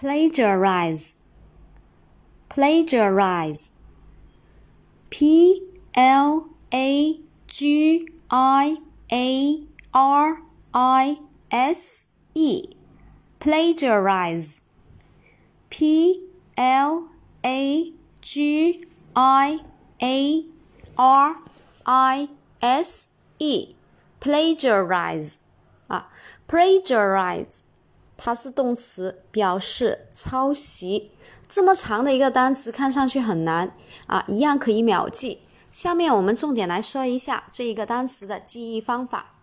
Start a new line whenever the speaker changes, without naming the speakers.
plagiarize, plagiarize, p l a g i a r i s e, plagiarize, p l a g i a r i s e, plagiarize. Ah, 啊，plagiarize。它是动词，表示抄袭。这么长的一个单词，看上去很难啊，一样可以秒记。下面我们重点来说一下这一个单词的记忆方法。